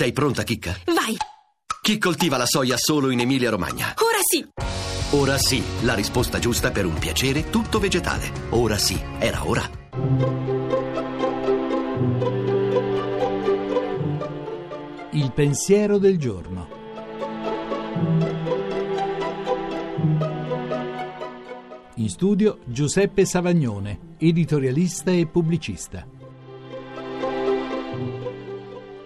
Sei pronta, Chicca? Vai! Chi coltiva la soia solo in Emilia-Romagna? Ora sì! Ora sì, la risposta giusta per un piacere tutto vegetale. Ora sì, era ora. Il pensiero del giorno. In studio Giuseppe Savagnone, editorialista e pubblicista.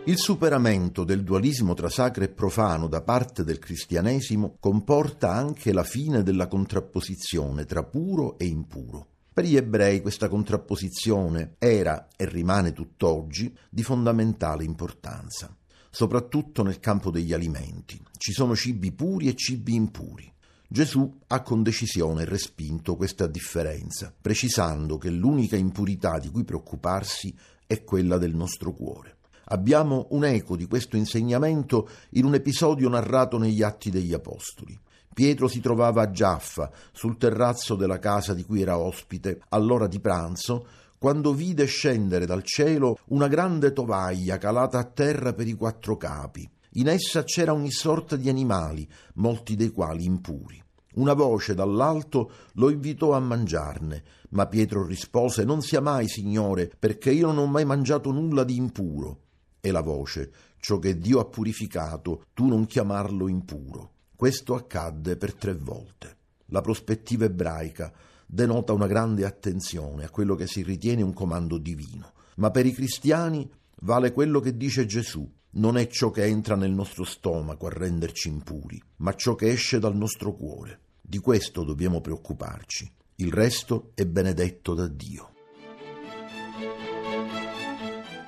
Il superamento del dualismo tra sacro e profano da parte del cristianesimo comporta anche la fine della contrapposizione tra puro e impuro. Per gli ebrei questa contrapposizione era e rimane tutt'oggi di fondamentale importanza, soprattutto nel campo degli alimenti. Ci sono cibi puri e cibi impuri. Gesù ha con decisione respinto questa differenza, precisando che l'unica impurità di cui preoccuparsi è quella del nostro cuore. Abbiamo un eco di questo insegnamento in un episodio narrato negli Atti degli Apostoli. Pietro si trovava a Giaffa, sul terrazzo della casa di cui era ospite, all'ora di pranzo, quando vide scendere dal cielo una grande tovaglia calata a terra per i quattro capi. In essa c'era ogni sorta di animali, molti dei quali impuri. Una voce dall'alto lo invitò a mangiarne, ma Pietro rispose Non sia mai, Signore, perché io non ho mai mangiato nulla di impuro. E la voce Ciò che Dio ha purificato, tu non chiamarlo impuro. Questo accadde per tre volte. La prospettiva ebraica denota una grande attenzione a quello che si ritiene un comando divino, ma per i cristiani vale quello che dice Gesù. Non è ciò che entra nel nostro stomaco a renderci impuri, ma ciò che esce dal nostro cuore. Di questo dobbiamo preoccuparci. Il resto è benedetto da Dio.